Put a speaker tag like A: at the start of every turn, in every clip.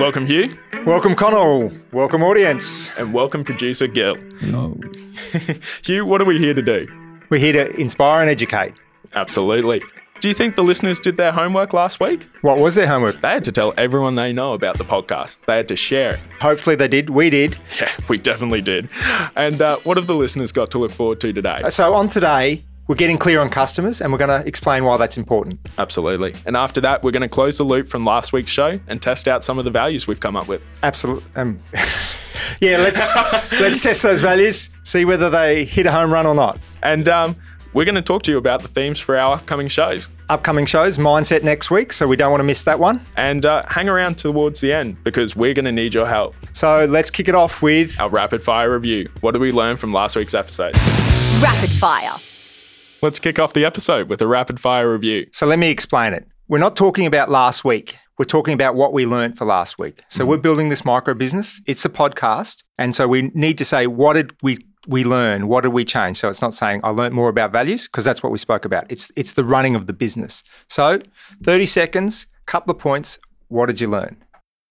A: Welcome, Hugh,
B: Welcome, Connell. Welcome, audience.
A: and welcome, producer Gil. Hugh, what are we here to do?
B: We're here to inspire and educate.
A: Absolutely. Do you think the listeners did their homework last week?
B: What was their homework?
A: They had to tell everyone they know about the podcast. They had to share it.
B: Hopefully they did. We did.
A: Yeah, we definitely did. And uh, what have the listeners got to look forward to today?
B: So on today, we're getting clear on customers and we're going to explain why that's important.
A: Absolutely. And after that, we're going to close the loop from last week's show and test out some of the values we've come up with.
B: Absolutely. Um, yeah, let's let's test those values, see whether they hit a home run or not.
A: And um, we're going to talk to you about the themes for our upcoming shows.
B: Upcoming shows, mindset next week, so we don't want to miss that one.
A: And uh, hang around towards the end because we're going to need your help.
B: So let's kick it off with
A: Our rapid fire review. What did we learn from last week's episode?
C: Rapid fire.
A: Let's kick off the episode with a rapid fire review.
B: So let me explain it. We're not talking about last week. We're talking about what we learned for last week. So mm-hmm. we're building this micro business. It's a podcast. And so we need to say, what did we we learn? What did we change? So it's not saying I learned more about values, because that's what we spoke about. It's it's the running of the business. So 30 seconds, couple of points. What did you learn?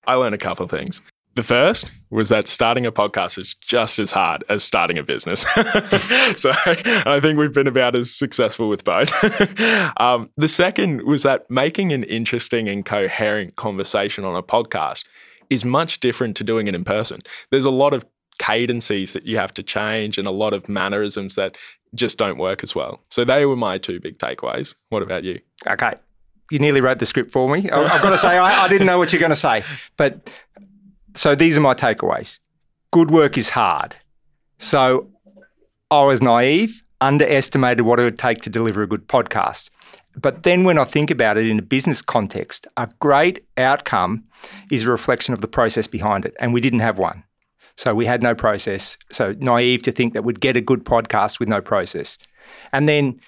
A: I learned a couple of things. The first was that starting a podcast is just as hard as starting a business. so I think we've been about as successful with both. um, the second was that making an interesting and coherent conversation on a podcast is much different to doing it in person. There's a lot of cadences that you have to change and a lot of mannerisms that just don't work as well. So they were my two big takeaways. What about you?
B: Okay. You nearly wrote the script for me. I've got to say, I, I didn't know what you're going to say. But so these are my takeaways. Good work is hard. So I was naive, underestimated what it would take to deliver a good podcast. But then when I think about it in a business context, a great outcome is a reflection of the process behind it. And we didn't have one. So we had no process. So naive to think that we'd get a good podcast with no process. And then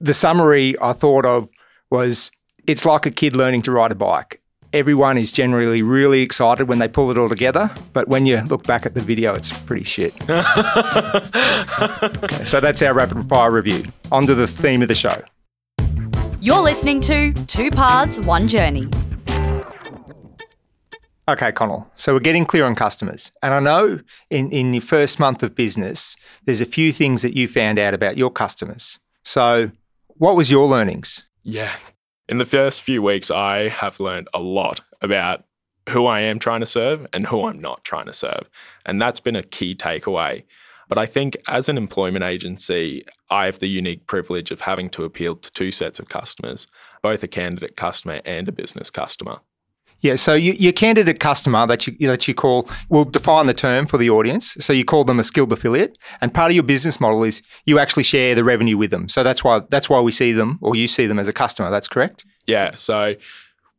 B: the summary I thought of was it's like a kid learning to ride a bike. Everyone is generally really excited when they pull it all together, but when you look back at the video, it's pretty shit. Okay, so that's our rapid fire review. On to the theme of the show.
C: You're listening to Two Paths, One Journey.
B: Okay, Connell. So we're getting clear on customers. And I know in, in your first month of business, there's a few things that you found out about your customers. So what was your learnings?
A: Yeah. In the first few weeks, I have learned a lot about who I am trying to serve and who I'm not trying to serve. And that's been a key takeaway. But I think as an employment agency, I have the unique privilege of having to appeal to two sets of customers, both a candidate customer and a business customer.
B: Yeah, so you, your candidate customer that you that you call will define the term for the audience. So you call them a skilled affiliate, and part of your business model is you actually share the revenue with them. So that's why that's why we see them or you see them as a customer. That's correct.
A: Yeah. So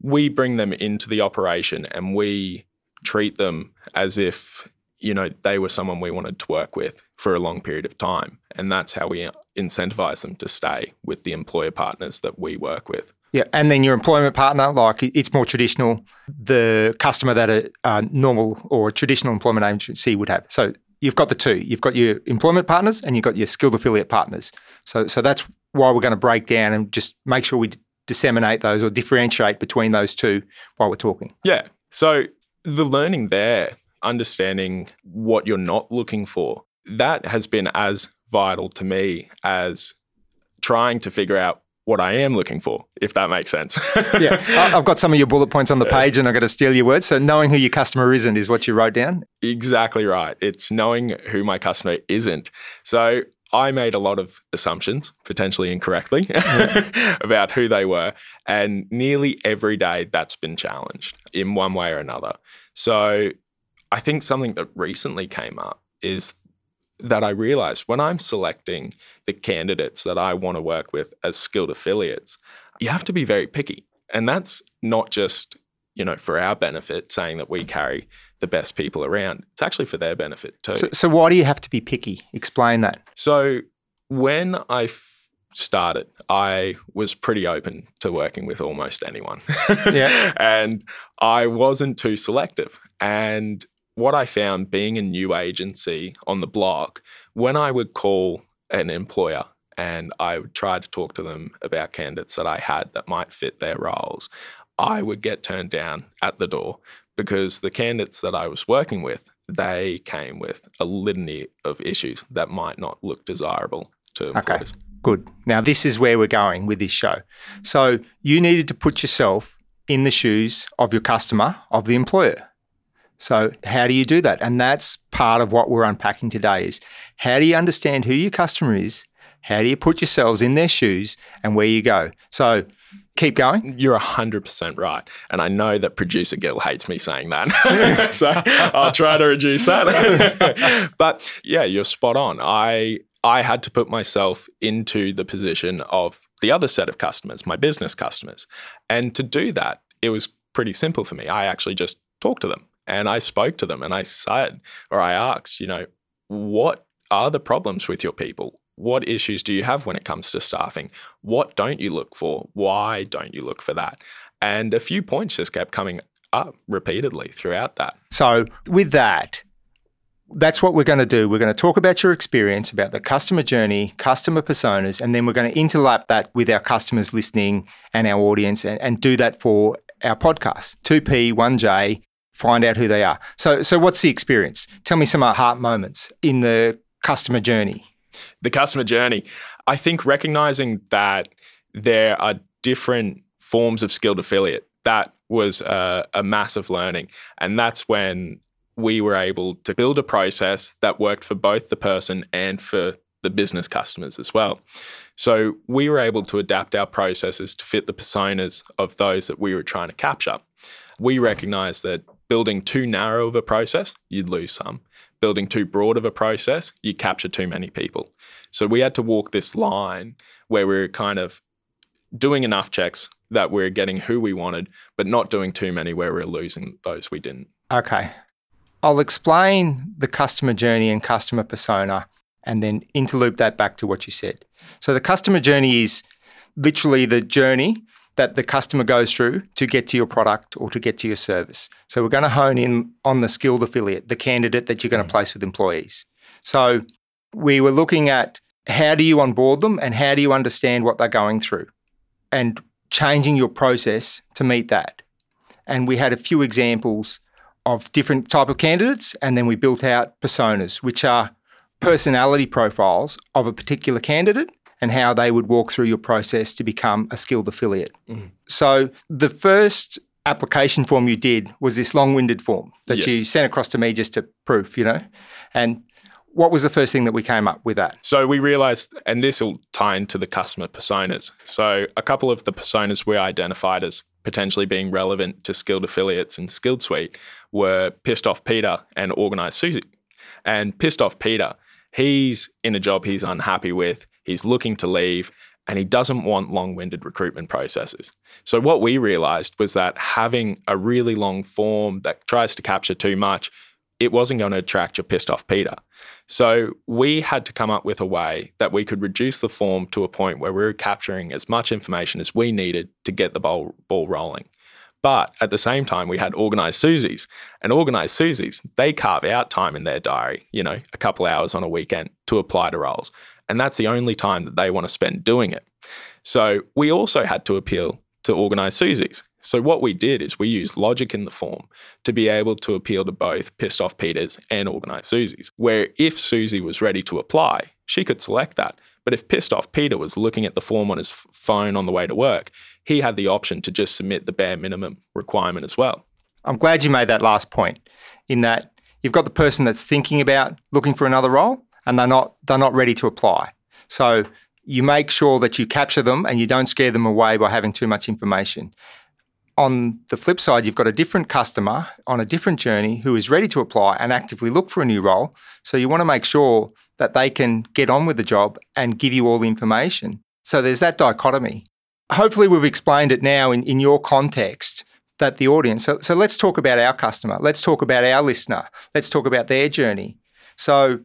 A: we bring them into the operation and we treat them as if, you know, they were someone we wanted to work with for a long period of time. And that's how we incentivize them to stay with the employer partners that we work with.
B: Yeah, and then your employment partner, like it's more traditional, the customer that a, a normal or a traditional employment agency would have. So you've got the two. You've got your employment partners and you've got your skilled affiliate partners. So so that's why we're going to break down and just make sure we d- disseminate those or differentiate between those two while we're talking.
A: Yeah. So the learning there, understanding what you're not looking for, that has been as vital to me as trying to figure out what I am looking for, if that makes sense.
B: yeah, I've got some of your bullet points on the page, and I'm going to steal your words. So knowing who your customer isn't is what you wrote down.
A: Exactly right. It's knowing who my customer isn't. So I made a lot of assumptions, potentially incorrectly, about who they were. And nearly every day that's been challenged in one way or another. So I think something that recently came up is that I realized when I'm selecting the candidates that I want to work with as skilled affiliates, you have to be very picky. And that's not just, you know, for our benefit, saying that we carry the best people around. It's actually for their benefit too.
B: So, so why do you have to be picky? Explain that.
A: So when I f- started, I was pretty open to working with almost anyone.
B: Yeah.
A: and I wasn't too selective. And what I found being a new agency on the block, when I would call an employer and I would try to talk to them about candidates that I had that might fit their roles, I would get turned down at the door because the candidates that I was working with, they came with a litany of issues that might not look desirable to
B: employers.
A: Okay.
B: Good. Now, this is where we're going with this show. So, you needed to put yourself in the shoes of your customer, of the employer. So, how do you do that? And that's part of what we're unpacking today is how do you understand who your customer is? How do you put yourselves in their shoes and where you go? So, keep going.
A: You're 100% right. And I know that producer Gil hates me saying that. so I'll try to reduce that. but yeah, you're spot on. I I had to put myself into the position of the other set of customers, my business customers. And to do that, it was pretty simple for me. I actually just talked to them and I spoke to them and I said, or I asked, you know, what are the problems with your people? What issues do you have when it comes to staffing? What don't you look for? Why don't you look for that? And a few points just kept coming up repeatedly throughout that.
B: So, with that, that's what we're going to do. We're going to talk about your experience, about the customer journey, customer personas, and then we're going to interlap that with our customers listening and our audience and, and do that for our podcast 2P, 1J, find out who they are. So, so what's the experience? Tell me some heart moments in the customer journey.
A: The customer journey. I think recognizing that there are different forms of skilled affiliate, that was a, a massive learning. And that's when we were able to build a process that worked for both the person and for the business customers as well. So we were able to adapt our processes to fit the personas of those that we were trying to capture. We recognized that building too narrow of a process, you'd lose some. Building too broad of a process, you capture too many people. So we had to walk this line where we we're kind of doing enough checks that we're getting who we wanted, but not doing too many where we're losing those we didn't.
B: Okay. I'll explain the customer journey and customer persona and then interloop that back to what you said. So, the customer journey is literally the journey that the customer goes through to get to your product or to get to your service. So, we're going to hone in on the skilled affiliate, the candidate that you're going to mm. place with employees. So, we were looking at how do you onboard them and how do you understand what they're going through and changing your process to meet that. And we had a few examples of different type of candidates and then we built out personas which are personality profiles of a particular candidate and how they would walk through your process to become a skilled affiliate. Mm-hmm. So the first application form you did was this long-winded form that
A: Yeah.
B: you sent across to me just to proof, you know. And what was the first thing that we came up with that?
A: So we realized, and this will tie into the customer personas. So a couple of the personas we identified as potentially being relevant to skilled affiliates and skilled suite were pissed off Peter and organized Susie. And pissed off Peter, he's in a job he's unhappy with, he's looking to leave, and he doesn't want long winded recruitment processes. So, what we realized was that having a really long form that tries to capture too much, it wasn't going to attract your pissed off Peter. So, we had to come up with a way that we could reduce the form to a point where we were capturing as much information as we needed to get the ball, ball rolling. But at the same time, we had organized Susies. And organized Susies, they carve out time in their diary, you know, a couple hours on a weekend to apply to roles. And that's the only time that they want to spend doing it. So we also had to appeal to organized Susies. So what we did is we used logic in the form to be able to appeal to both pissed off Peters and organized Susies, where if Susie was ready to apply, she could select that. But if pissed off Peter was looking at the form on his phone on the way to work, he had the option to just submit the bare minimum requirement as well.
B: I'm glad you made that last point in that you've got the person that's thinking about looking for another role and they're not they're not ready to apply. So you make sure that you capture them and you don't scare them away by having too much information. On the flip side, you've got a different customer on a different journey who is ready to apply and actively look for a new role. So you want to make sure that they can get on with the job and give you all the information. So there's that dichotomy. Hopefully, we've explained it now in, in your context that the audience. So, so let's talk about our customer. Let's talk about our listener. Let's talk about their journey. So,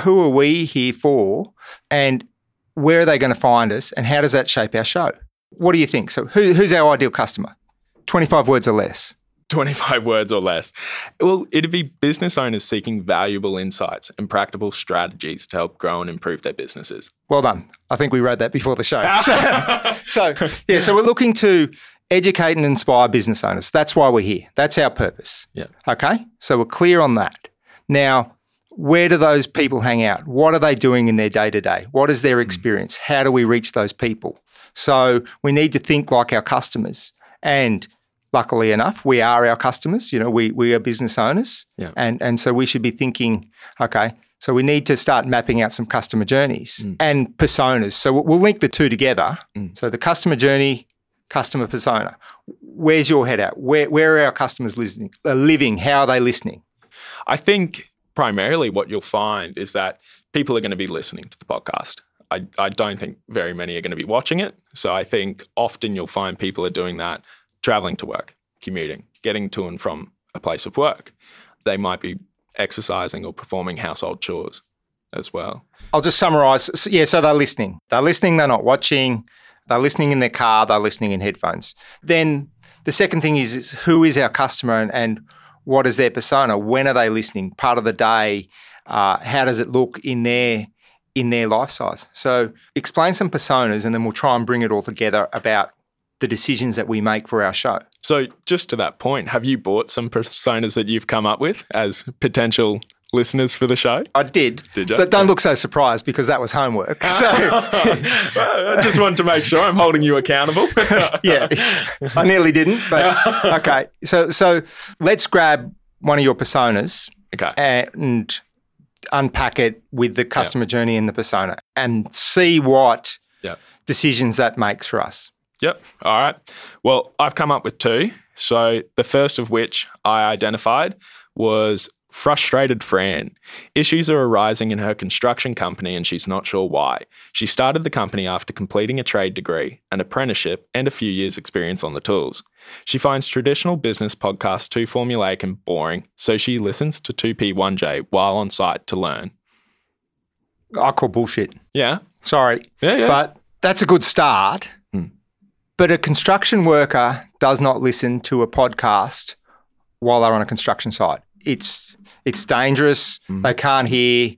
B: who are we here for, and where are they going to find us, and how does that shape our show? What do you think? So, who, who's our ideal customer? 25 words or less.
A: 25 words or less. Well, it'd be business owners seeking valuable insights and practical strategies to help grow and improve their businesses.
B: Well done. I think we wrote that before the show. so, so, yeah, so we're looking to educate and inspire business owners. That's why we're here. That's our purpose.
A: Yeah.
B: Okay. So we're clear on that. Now, where do those people hang out? What are they doing in their day to day? What is their mm. experience? How do we reach those people? So we need to think like our customers. And luckily enough, we are our customers. You know, we, we are business owners.
A: Yeah.
B: And, and so we should be thinking, okay, so we need to start mapping out some customer journeys mm. and personas. So we'll- link the two together. Mm. So the customer journey, customer persona. Where's your head at? Where, where are our customers listening, uh, living? How are they listening?
A: I think primarily what you'll find is that people are going to be listening to the podcast. I, I don't think very many are going to be watching it. So I think often you'll find people are doing that traveling to work, commuting, getting to and from a place of work. They might be exercising or performing household chores as well.
B: I'll just summarize. So, yeah, so they're listening. They're listening, they're not watching. They're listening in their car, they're listening in headphones. Then the second thing is, is who is our customer and, and what is their persona? When are they listening? Part of the day? Uh, how does it look in their in their life size? So explain some personas and then we'll try and bring it all together about the decisions that we make for our show.
A: So, just to that point, have you bought some personas that you've come up with as potential listeners for the show?
B: I did.
A: Did ya?
B: But don't look so surprised because that was homework. Ah. So
A: I just wanted to make sure I'm holding you accountable.
B: yeah, I nearly didn't, but okay. So so let's grab one of your personas
A: okay.
B: and unpack it with the customer journey and the persona and see what
A: Yeah.
B: decisions that makes for us.
A: Yep. All right. Well, I've come up with two. So the first of which I identified was frustrated Fran. Issues are arising in her construction company and she's not sure why. She started the company after completing a trade degree, an apprenticeship, and a few years' experience on the tools. She finds traditional business podcasts too formulaic and boring, so she listens to 2P1J while on site to learn.
B: I call bullshit.
A: Yeah.
B: Sorry,
A: Yeah, yeah.
B: but that's a good start.
A: Hmm.
B: But a construction worker does not listen to a podcast while they're on a construction site. It's it's dangerous.
A: Hmm.
B: They can't hear.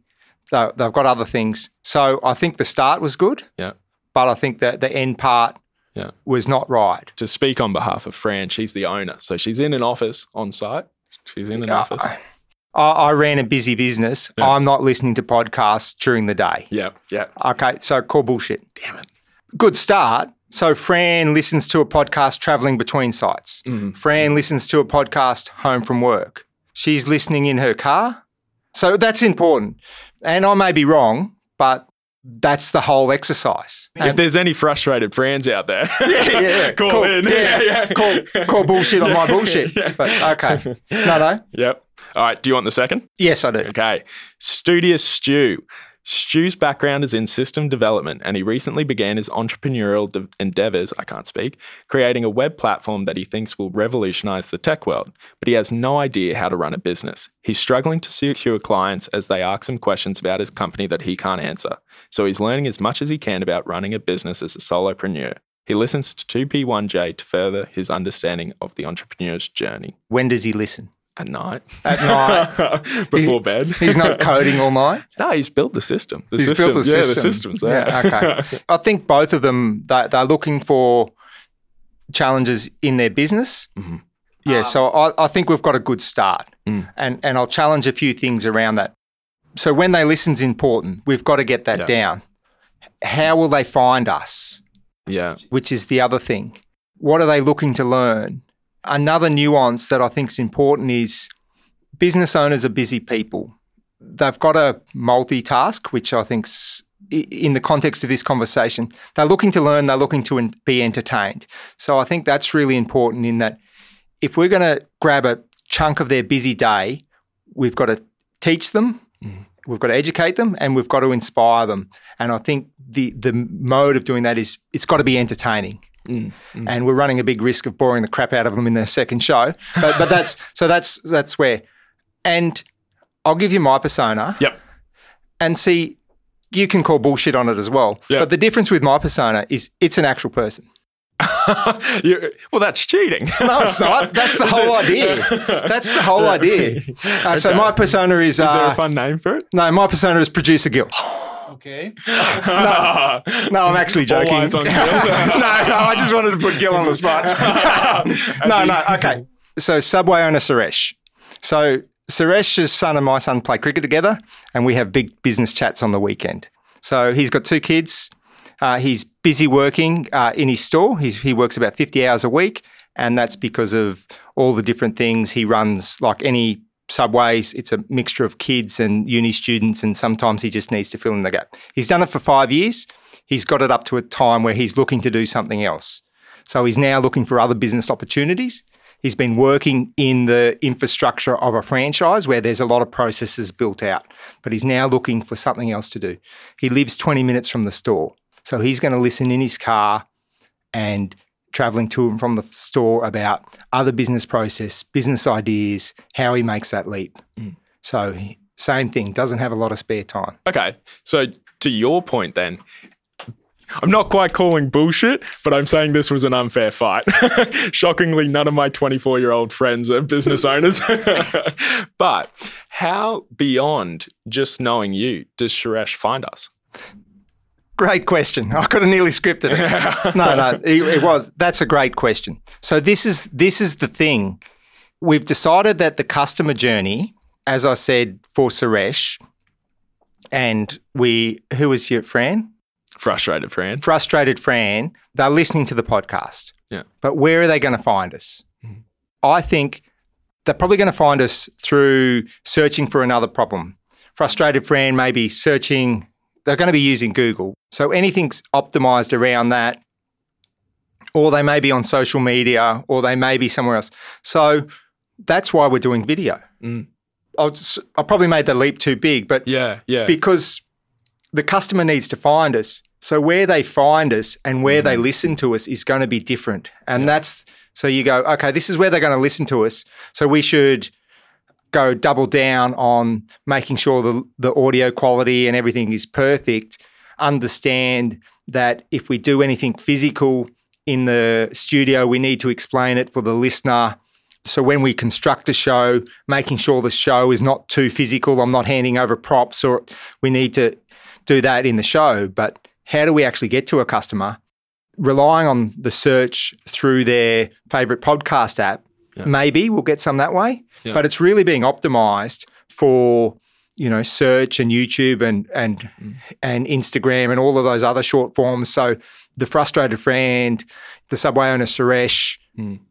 B: They, they've got other things. So I think the start was good,
A: yeah.
B: but I think that the end part
A: Yeah.
B: was not right.
A: to speak on behalf of Fran, she's the owner. So she's in an office on site. She's in an office.
B: I, I ran a busy business.
A: Yeah.
B: I'm not listening to podcasts during the day.
A: Yeah, yeah.
B: Okay, so call bullshit.
A: Damn it.
B: good start. So Fran listens to a podcast traveling between sites. Fran listens to a podcast home from work. She's listening in her car. So that's important. And I may be wrong, but that's the whole exercise.
A: If there's any frustrated Frans out there,
B: yeah, yeah.
A: call
B: Cool.
A: in.
B: Yeah.
A: Yeah, yeah.
B: call, call bullshit on my bullshit. But okay. No, no.
A: Yep. All right. Do you want the second?
B: Yes, I do.
A: Okay. Studious Stu. Stu's background is in system development, and he recently began his entrepreneurial de- endeavors, I can't speak, creating a web platform that he thinks will revolutionize the tech world. But he has no idea how to run a business. He's struggling to secure clients as they ask him questions about his company that he can't answer. So he's learning as much as he can about running a business as a solopreneur. He listens to 2P1J to further his understanding of the entrepreneur's journey
B: When does he listen?
A: At night.
B: At night.
A: Before bed.
B: He's not coding all night.
A: No, he's built the system. The
B: He's
A: system.
B: built the
A: yeah,
B: system.
A: the system's there.
B: Yeah, okay. I think both of them they, they're looking for challenges in their business.
A: Mhm.
B: Yeah, so I, I think we've got a good start,
A: Mm.
B: and and I'll challenge a few things around that. So when they listen's important. We've got to get that
A: Yeah.
B: down. How will they find us?
A: yeah.
B: Which is the other thing. What are they looking to learn? Another nuance that I think is important is business owners are busy people. They've got to multitask, which I think's in the context of this conversation, they're looking to learn, they're looking to be entertained. So I think that's really important in that if we're going to grab a chunk of their busy day, we've got to teach them, mm-hmm. we've got to educate them, and we've got to inspire them. And I think the the mode of doing that is it's got to be entertaining. And we're running a big risk of boring the crap out of them in their second show. But but that's so that's that's where. And I'll give you my persona
A: Yep.
B: and see you can call bullshit on it as well.
A: Yeah.
B: But the difference with my persona is it's an actual person.
A: Well, that's cheating.
B: No, it's not. That's the whole idea. That's the whole idea. Uh, So my persona is,
A: Is there
B: uh,
A: a fun name for it?
B: no, my persona is producer Gil.
D: Okay.
B: No, no, I'm actually joking.
A: eyes on
B: no,
A: Gil.
B: no, I just wanted to put Gil on the spot. no, no, okay. So Subway owner Suresh. So Suresh's son and my son play cricket together, and we have big business chats on the weekend. So he's got two kids. Uh, he's busy working uh, in his store. He's, he works about 50 hours a week, and that's because of all the different things he runs, like any subways. It's a mixture of kids and uni students, and sometimes he just needs to fill in the gap. He's done it for five years. He's got it up to a time where he's looking to do something else. So he's now looking for other business opportunities. He's been working in the infrastructure of a franchise where there's a lot of processes built out, but he's now looking for something else to do. He lives 20 minutes from the store. So he's going to listen in his car and traveling to and from the store about other business process, business ideas, how he makes that leap. Mm. So same thing, doesn't have a lot of spare time.
A: Okay. So to your point then, I'm not quite calling bullshit, but I'm saying this was an unfair fight. Shockingly, none of my 24 year old friends are business owners. but how beyond just knowing you does Suresh find us?
B: Great question. I could have nearly scripted it. no, no, it, it was. That's a great question. So this is this is the thing. We've decided that the customer journey, as I said for Suresh, and we who was your Fran?
A: Frustrated Fran.
B: Frustrated Fran, they're listening to the podcast.
A: Yeah.
B: But where are they going to find us? Mm-hmm. I think they're probably going to find us through searching for another problem. Frustrated Fran may be searching, they're going to be using Google. So anything's optimized around that. Or they may be on social media, or they may be somewhere else. So that's why we're doing video.
A: Mm.
B: I'll just, I probably made the leap too big, but
A: Yeah, yeah.
B: because the customer needs to find us. So where they find us and where
A: Mm-hmm.
B: they listen to us is going to be different. And that's so you go, okay, this is where they're going to listen to us. So we should go double down on making sure the, the audio quality and everything is perfect. Understand that if we do anything physical in the studio, we need to explain it for the listener. So when we construct a show, making sure the show is not too physical, I'm not handing over props or we need to do that in the show. But how do we actually get to a customer? Relying on the search through their favorite podcast app, maybe we'll get some that way.
A: Yeah.
B: But it's really being optimized for you know search and YouTube and and and Instagram and all of those other short forms. So the frustrated friend, the subway owner Suresh,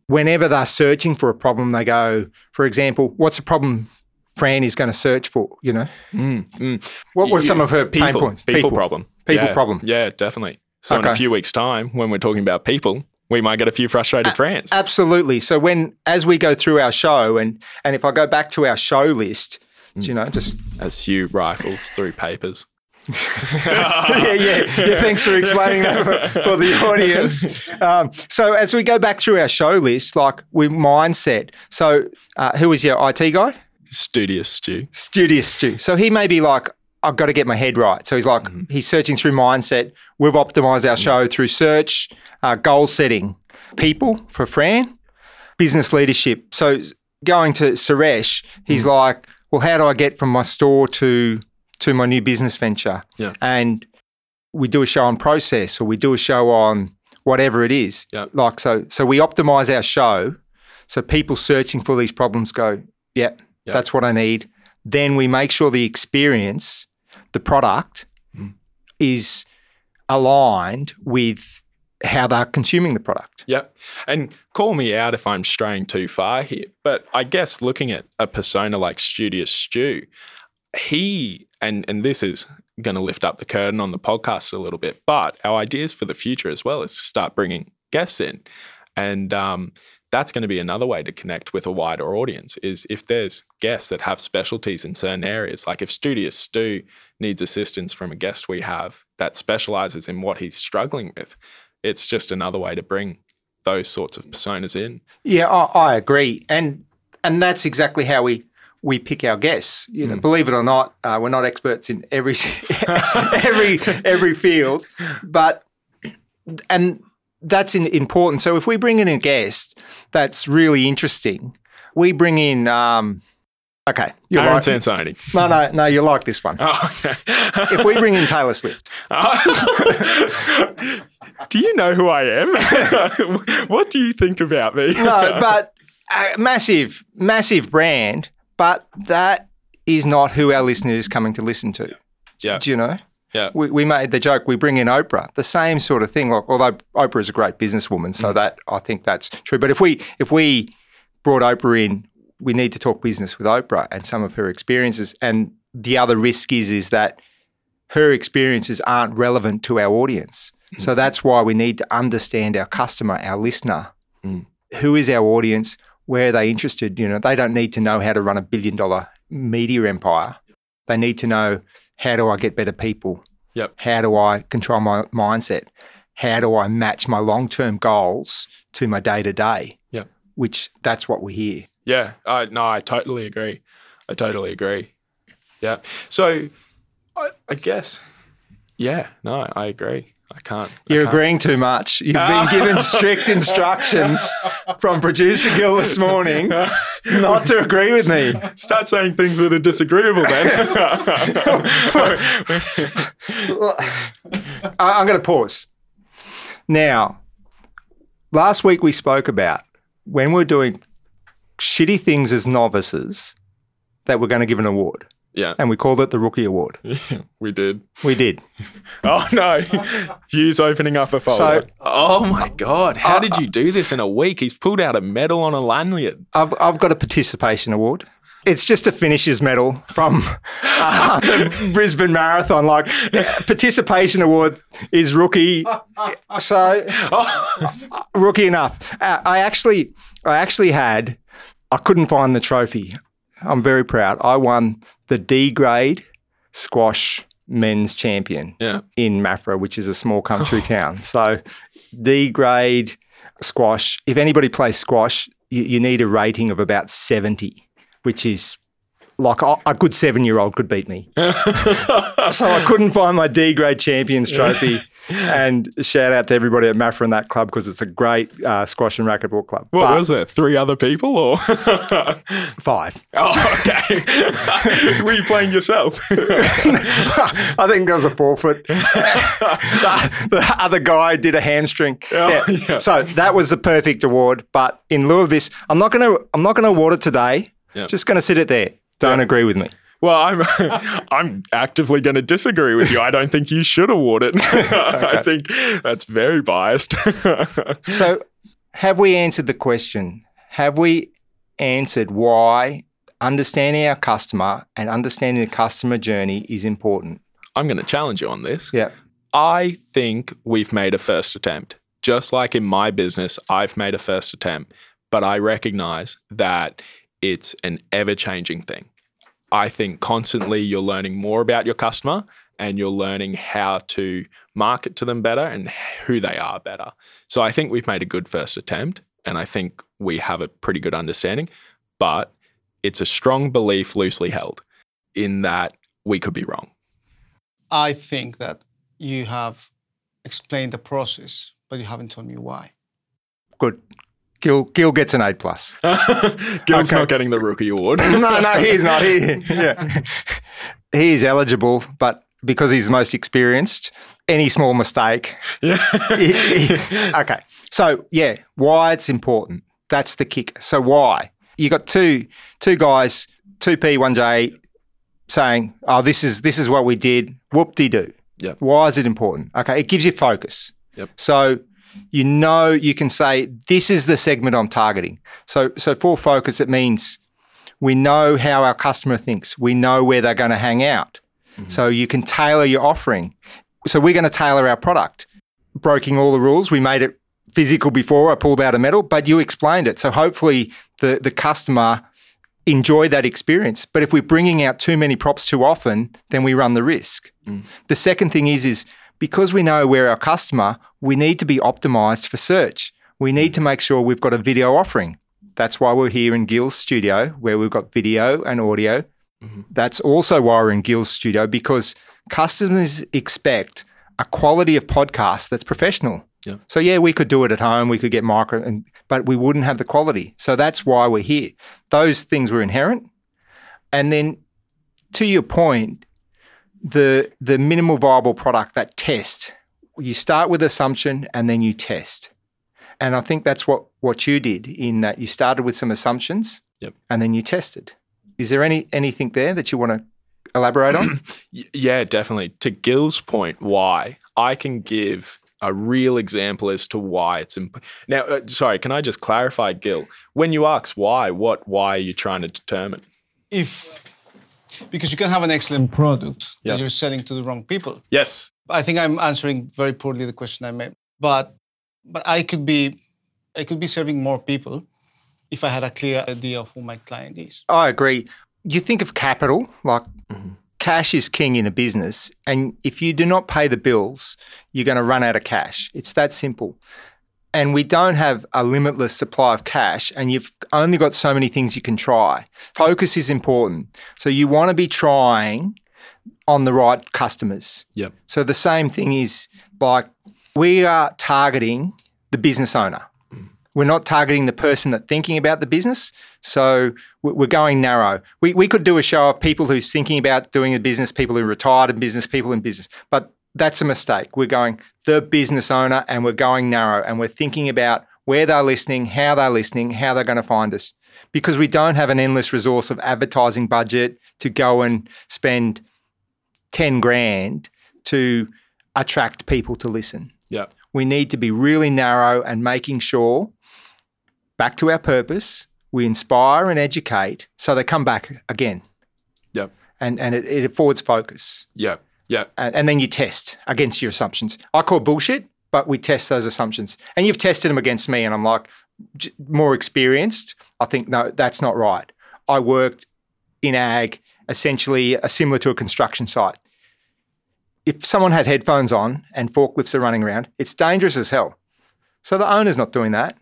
B: whenever they're searching for a problem, they go, for example, what's the problem Fran is going to search for? You know,
A: Mm, mm.
B: what were
A: You-
B: some of her
A: people,
B: pain points?
A: People, problem.
B: People
A: Yeah,
B: problem.
A: Yeah, definitely. So in a few weeks' time, when we're talking about people, we might get a few frustrated fans.
B: Absolutely. So when as we go through our show and and if I go back to our show list, you know, just
A: As Hugh rifles through papers.
B: yeah, yeah, yeah. Thanks for explaining that for, for the audience. Um, so as we go back through our show list, like we mindset. So uh, who is your IT guy?
A: Studious Stu.
B: Studious Stu. So he may be like, I've got to get my head right. So he's like, he's searching through mindset. We've optimized our show through search, uh, goal setting, people for Fran, business leadership. So going to Suresh, he's like, well, how do I get from my store to to my new business venture?
A: Yeah.
B: And we do a show on process, or we do a show on whatever it is.
A: Yeah.
B: Like so, so we optimize our show. So people searching for these problems go, yeah,
A: Yeah.
B: that's what I need. Then we make sure the experience, the product,
A: Mm.
B: is aligned with how they're consuming the product.
A: Yep. And call me out if I'm straying too far here. But I guess looking at a persona like Studious Stu, he and and this is going to lift up the curtain on the podcast a little bit. But our ideas for the future as well is to start bringing guests in, and um, that's going to be another way to connect with a wider audience. Is if there's guests that have specialties in certain areas, like if Studious Stu needs assistance from a guest we have that specializes in what he's struggling with, it's just another way to bring those sorts of personas in.
B: Yeah, I, I agree, and and that's exactly how we we pick our guests. You know, believe it or not, uh, we're not experts in every every every field, but and that's in, important. So if we bring in a guest that's really interesting, we bring in um, Okay. You
A: Aaron
B: like
A: Sansoni.
B: No, no, no, you like this one.
A: Oh, okay.
B: If we bring in Taylor Swift,
A: do you know who I am? what do you think about me?
B: no, but a massive, massive brand, but that is not who our listener is coming to listen to.
A: yeah,
B: Do you know?
A: yeah,
B: We, we made the joke, we bring in Oprah, the same sort of thing. Like, although Oprah is a great businesswoman,
A: Mm.
B: so that I think that's true. But if we if we brought Oprah in, we need to talk business with Oprah and some of her experiences. And the other risk is is that her experiences aren't relevant to our audience.
A: Mm.
B: So that's why we need to understand our customer, our listener.
A: Mm.
B: Who is our audience? Where are they interested? You know, they don't need to know how to run a billion dollar media empire. They need to know how do I get better people?
A: Yep.
B: How do I control my mindset? How do I match my long term goals to my day to day?
A: Yep.
B: Which that's what we hear.
A: Yeah. I, no, I totally agree. I totally agree. Yeah. So, I, I guess, yeah. No, I agree. I can't.
B: You're
A: can't-
B: agreeing too much. You've been given strict instructions from producer Gil this morning not to agree with me.
A: Start saying things that are disagreeable then.
B: I'm going to pause. Now, last week we spoke about when we're doing shitty things as novices that we're going to give an award,
A: yeah,
B: and we called it the Rookie Award.
A: we did.
B: We did.
A: Oh no, Hugh's opening up a folder. oh my god, how did you do this in a week? He's pulled out a medal on a lanyard.
B: I've, I've got a participation award. It's just a finisher's medal from uh, the Brisbane Marathon. Like participation award is rookie, so rookie enough. Uh, I actually, I actually had. I couldn't find the trophy. I'm very proud. I won the D grade squash men's champion
A: Yeah,
B: in Maffra, which is a small country town. So D grade squash. If anybody plays squash, you, you need a rating of about 70, which is like a, a good seven year old could beat me. so I couldn't find my D grade champions trophy. And shout out to everybody at Maffra and that club because it's a great uh, squash and racquetball club.
A: what
B: But
A: was it? Three other people or?
B: Five.
A: oh, okay. Were you playing yourself?
B: I think there was a forfeit. the, the other guy did a hamstring.
A: Oh, yeah.
B: So that was the perfect award. But in lieu of this, I'm not going to. I'm not going to award it today.
A: Yeah.
B: Just going to sit it there. Don't
A: Yeah.
B: agree with me.
A: Well, I'm I'm actively going to disagree with you. I don't think you should award it. I think that's very biased.
B: So, have we answered the question? Have we answered why understanding our customer and understanding the customer journey is important?
A: I'm going to challenge you on this.
B: Yeah.
A: I think we've made a first attempt. Just like in my business, I've made a first attempt, but I recognize that it's an ever changing thing. I think constantly you're learning more about your customer and you're learning how to market to them better and who they are better. So I think we've made a good first attempt and I think we have a pretty good understanding, but it's a strong belief loosely held in that we could be wrong.
D: I think that you have explained the process, but you haven't told me why.
B: Good. Gil, Gil gets an A plus.
A: Gil's
B: Okay.
A: not getting the rookie award.
B: no, no, he's not. He, yeah. he is eligible, but because he's the most experienced, any small mistake.
A: yeah.
B: okay. So yeah, why it's important. That's the kick. So why? You got two two guys, two P, one J, saying, "Oh, this is this is what we did." Whoop de doo.
A: Yep.
B: Why is it important? Okay, it gives you focus.
A: Yep.
B: So you know you can say this is the segment I'm targeting. So so for focus, it means we know how our customer thinks. We know where they're going to hang out. Mm-hmm. So you can tailor your offering. So we're going to tailor our product. Breaking all the rules, we made it physical before I pulled out a medal, but you explained it. So hopefully the the customer enjoy that experience. But if we're bringing out too many props too often, then we run the risk. Mm. The second thing is is because we know we're our customer, we need to be optimized for search. We need to make sure we've got a video offering. That's why we're here in Gil's studio, where we've got video and audio. Mm-hmm. That's also why we're in Gil's studio because customers expect a quality of podcast that's professional.
A: Yeah.
B: So yeah, we could do it at home, we could get micro, and, but we wouldn't have the quality. So that's why we're here. Those things were inherent, And then to your point, the the minimal viable product, that test, you start with assumption and then you test. And I think that's what what you did in that you started with some assumptions
A: Yep.
B: and then you tested. Is there any anything there that you want to elaborate on?
A: Yeah, definitely. To Gil's point, why I can give a real example as to why it's imp- now. Uh, sorry, can I just clarify, Gil? When you ask why, what why are you trying to determine?
D: If because you can have an excellent product
A: Yeah.
D: that you're selling to the wrong people.
A: Yes.
D: I think I'm answering very poorly the question I made. But but I could be I could be serving more people if I had a clear idea of who my client is.
B: I agree. You think of capital, like mm-hmm. cash is king in a business. And if you do not pay the bills, you're going to run out of cash. It's that simple. And we don't have a limitless supply of cash, and you've only got so many things you can try. Focus is important. So you want to be trying on the right customers.
A: Yep.
B: So the same thing is like we are targeting the business owner. Mm. We're not targeting the person that's thinking about the business. So we- we're going narrow. We, we could do a show of people who's thinking about doing a business, people who are retired in business, people in business. But that's a mistake. We're going the business owner and we're going narrow and we're thinking about where they're listening, how they're listening, how they're going to find us. Because we don't have an endless resource of advertising budget to go and spend 10 grand to attract people to listen.
A: Yep.
B: We need to be really narrow and making sure, back to our purpose, we inspire and educate so they come back again.
A: Yep.
B: And, and it, it affords focus.
A: Yep. Yep.
B: And, and then you test against your assumptions. I call bullshit, but we test those assumptions. And you've tested them against me, and I'm like, more experienced. I think, no, that's not right. I worked in ag, essentially uh, similar to a construction site. If someone had headphones on and forklifts are running around, it's dangerous as hell. So the owner's not doing that.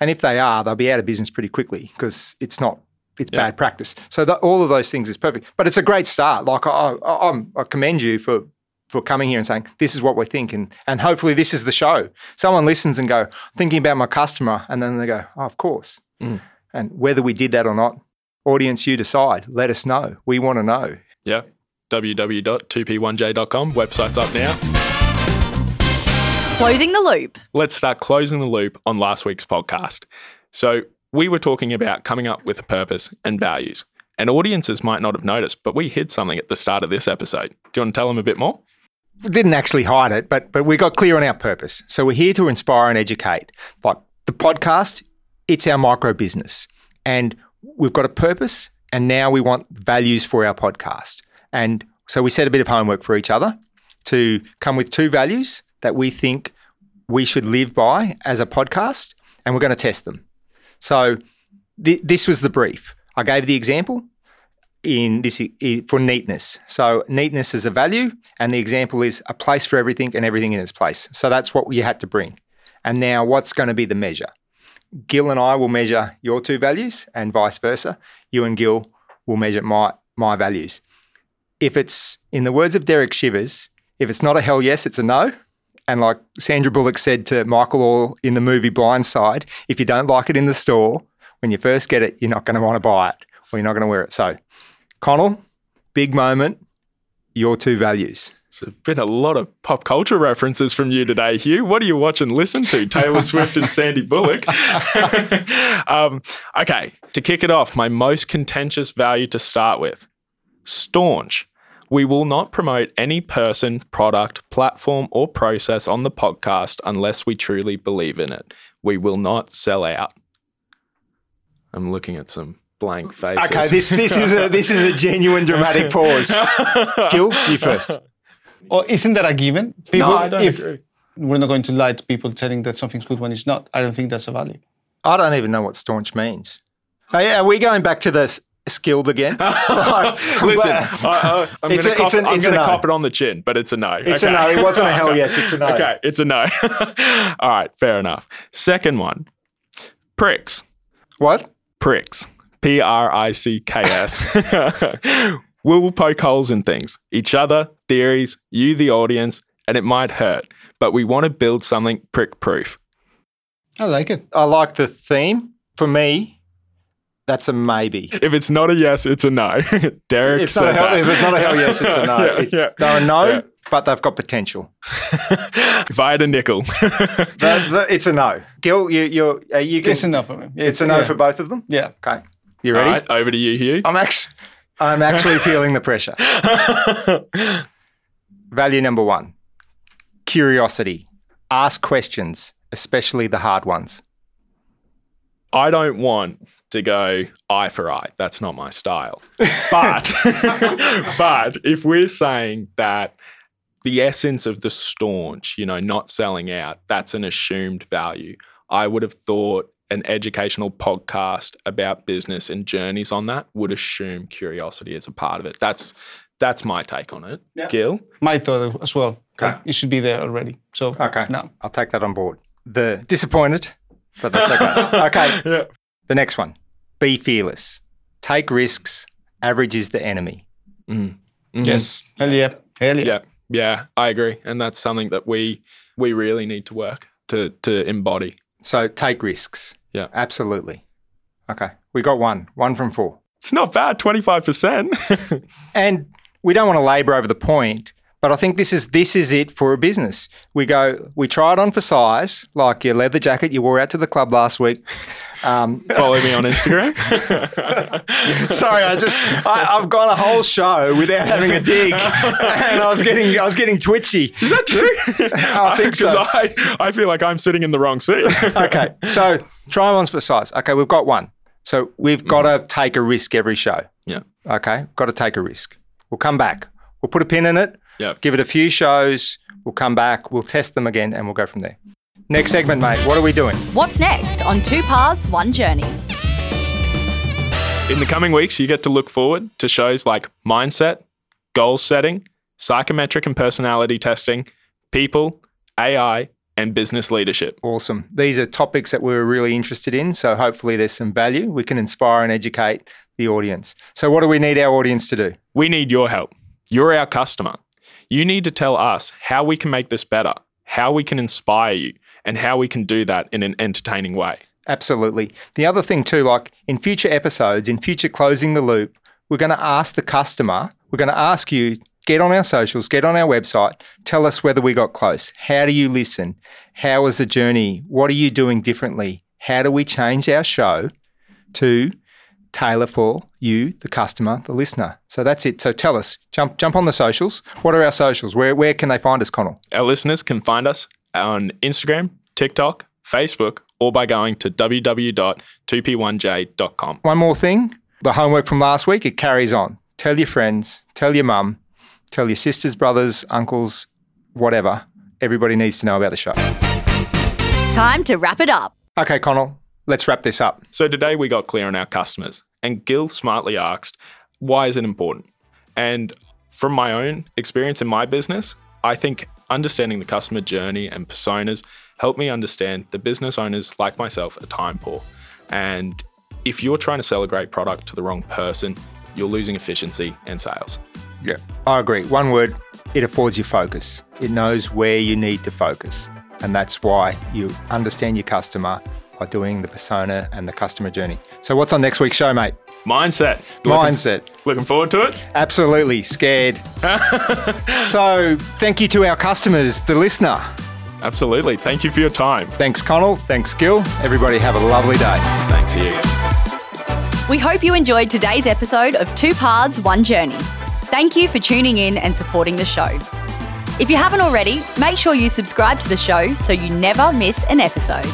B: And if they are, they'll be out of business pretty quickly because it's not, it's
A: Yeah.
B: bad practice. So the, all of those things is perfect. But it's a great start. Like I, I, I'm, I commend you for for coming here and saying this is what we're thinking, and hopefully this is the show. Someone listens and go thinking about my customer, and then they go, oh, of course.
A: Mm.
B: And whether we did that or not, audience, you decide. Let us know. We want to know.
A: Yeah. www.2p1j.com. Website's up now.
C: Closing the loop.
A: let's start closing the loop on last week's podcast. So, we were talking about coming up with a purpose and values. And audiences might not have noticed, but we hid something at the start of this episode. Do you want to tell them a bit more?
B: We didn't actually hide it, but but we got clear on our purpose. So we're here to inspire and educate. Like the podcast, it's our micro business, and we've got a purpose, and now we want values for our podcast. And so we set a bit of homework for each other to come with two values that we think we should live by as a podcast, and we're going to test them. So th- this was the brief. I gave the example in this for neatness. So neatness is a value, and the example is a place for everything and everything in its place. So that's what you had to bring. And now, what's going to be the measure? Gil and I will measure your two values, and vice versa. You and Gil will measure my my values. If it's in the words of Derek Sivers, if it's not a hell yes, it's a no. And like Sandra Bullock said to Michael Oher in the movie Blindside, if you don't like it in the store, when you first get it, you're not going to want to buy it or you're not going to wear it. So, Connell, big moment, your two values.
A: There's been a lot of pop culture references from you today, Hugh. What do you watch and listen to? Taylor Swift and Sandy Bullock. um, okay, to kick it off, my most contentious value to start with staunch. We will not promote any person, product, platform, or process on the podcast unless we truly believe in it. We will not sell out. I'm looking at some blank faces.
B: Okay, this this is a this is a genuine dramatic pause. Gil, you first.
D: Or isn't that a given? People,
A: no, I don't
D: if
A: agree.
D: we're not going to lie to people telling that something's good when it's not, I don't think that's a value.
B: I don't even know what staunch means. Hey, are we going back to the s- skilled again? Like,
A: Listen, I, am
B: It's
A: going
B: a-
A: to cop,
B: an-
A: I'm gonna
B: no.
A: cop it on the chin, but it's a no.
B: It's a no. It wasn't a hell yes, it's a no.
A: Okay, it's a no. All right, fair enough. Second one, pricks.
B: what?
A: Pricks. P R I C K S. We will poke holes in things, each other, theories, you, the audience, and it might hurt, but we want to build something prick proof.
D: I like it.
B: I like the theme. For me, That's a maybe.
A: If it's not a yes, it's a no. Derek
B: It's
A: said
B: not a hell,
A: that.
B: if it's not a hell yes, it's a no.
A: Yeah,
B: It's-
A: yeah.
B: They're a no,
A: Yeah.
B: but they've got potential.
A: if I had a nickel.
B: The- the- it's a no. Gil, you, you're, uh, you can,
D: It's enough for me.
B: it's a no
D: yeah.
B: for both of them?
D: Yeah.
B: Okay. You ready?
A: right, over to you, Hugh.
B: I'm actually, I'm actually feeling the pressure. Value number one curiosity. Ask questions, especially the hard ones.
A: I don't want to go eye for eye. That's not my style. But but if we're saying that the essence of the staunch, you know, not selling out, that's an assumed value. I would have thought an educational podcast about business and journeys on that would assume curiosity as a part of it. That's that's my take on it.
D: Yeah.
A: Gil?
D: My thought as well.
B: Okay.
D: Like, it should be there already. So
B: Okay.
D: no.
B: I'll take that on board. The disappointed, but that's okay. okay.
A: Yeah.
B: The next one be fearless. Take risks. Average is the enemy.
A: Mhm.
D: Yes. Hell yeah. Hell yeah.
A: Yeah, yeah, I agree, and that's something that we we really need to work to to embody.
B: So take risks.
A: Yeah.
B: Absolutely. Okay. We got one. One from four.
A: It's not bad, twenty five percent.
B: And we don't want to labour over the point, but I think this is this is it for a business. We go, we try it on for size, like your leather jacket you wore out to the club last week. Um,
A: Follow me on Instagram.
B: sorry, I just I, I've gone a whole show without having a dig, and I was getting I was getting twitchy.
A: Is that true?
B: I think so.
A: 'Cause I, I feel like I'm sitting in the wrong seat.
B: Okay, so try ones for size. Okay, we've got one. So we've got to take a risk every show.
A: yeah,
B: Okay, got to take a risk. We'll come back. We'll put a pin in it.
A: Yeah.
B: Give it a few shows. We'll come back. We'll test them again, and we'll go from there. Next segment, mate. What are we doing?
C: What's next on Two Paths, One Journey?
A: In the coming weeks, you get to look forward to shows like mindset, goal setting, psychometric and personality testing, people, AI, and business leadership.
B: Awesome. These are topics that we're really interested in. So hopefully, there's some value. We can inspire and educate the audience. So, what do we need our audience to do?
A: We need your help. You're our customer. You need to tell us how we can make this better, how we can inspire you, and how we can do that in an entertaining way.
B: Absolutely. The other thing, too, like in future episodes, in future Closing the Loop, we're going to ask the customer, we're going to ask you, get on our socials, get on our website, tell us whether we got close. How do you listen? How was the journey? What are you doing differently? How do we change our show to tailor for you, the customer, the listener? So that's it. So tell us, jump jump on the socials. What are our socials? Where where can they find us, Connell?
A: Our listeners can find us on Instagram, TikTok, Facebook, or by going to www.2p1j.com.
B: One more thing the homework from last week, it carries on. Tell your friends, tell your mum, tell your sisters, brothers, uncles, whatever. Everybody needs to know about the show.
C: Time to wrap it up.
B: Okay, Connell, let's wrap this up.
A: So today we got clear on our customers, and Gil smartly asked, why is it important? And from my own experience in my business, I think understanding the customer journey and personas help me understand the business owners like myself are time poor. And if you're trying to sell a great product to the wrong person, you're losing efficiency and sales.
B: Yeah. I agree. One word, it affords you focus. It knows where you need to focus. And that's why you understand your customer by doing the persona and the customer journey. So, what's on next week's show, mate?
A: Mindset. Looking-
B: Mindset.
A: Looking forward to it?
B: Absolutely scared. so, thank you to our customers, the listener.
A: Absolutely. Thank you for your time.
B: Thanks, Connell. Thanks, Gil. Everybody have a lovely day.
A: Thanks, you.
C: We hope you enjoyed today's episode of Two Paths, One Journey. Thank you for tuning in and supporting the show. If you haven't already, make sure you subscribe to the show so you never miss an episode.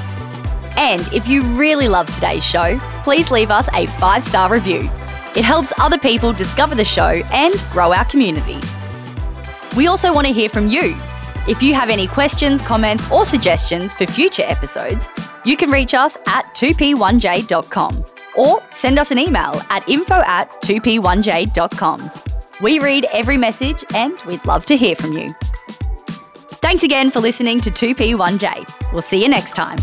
C: And if you really love today's show, please leave us a five star review. It helps other people discover the show and grow our community. We also want to hear from you. If you have any questions, comments, or suggestions for future episodes, you can reach us at 2p1j.com or send us an email at info at 2p1j.com. We read every message and we'd love to hear from you. Thanks again for listening to 2p1j. We'll see you next time.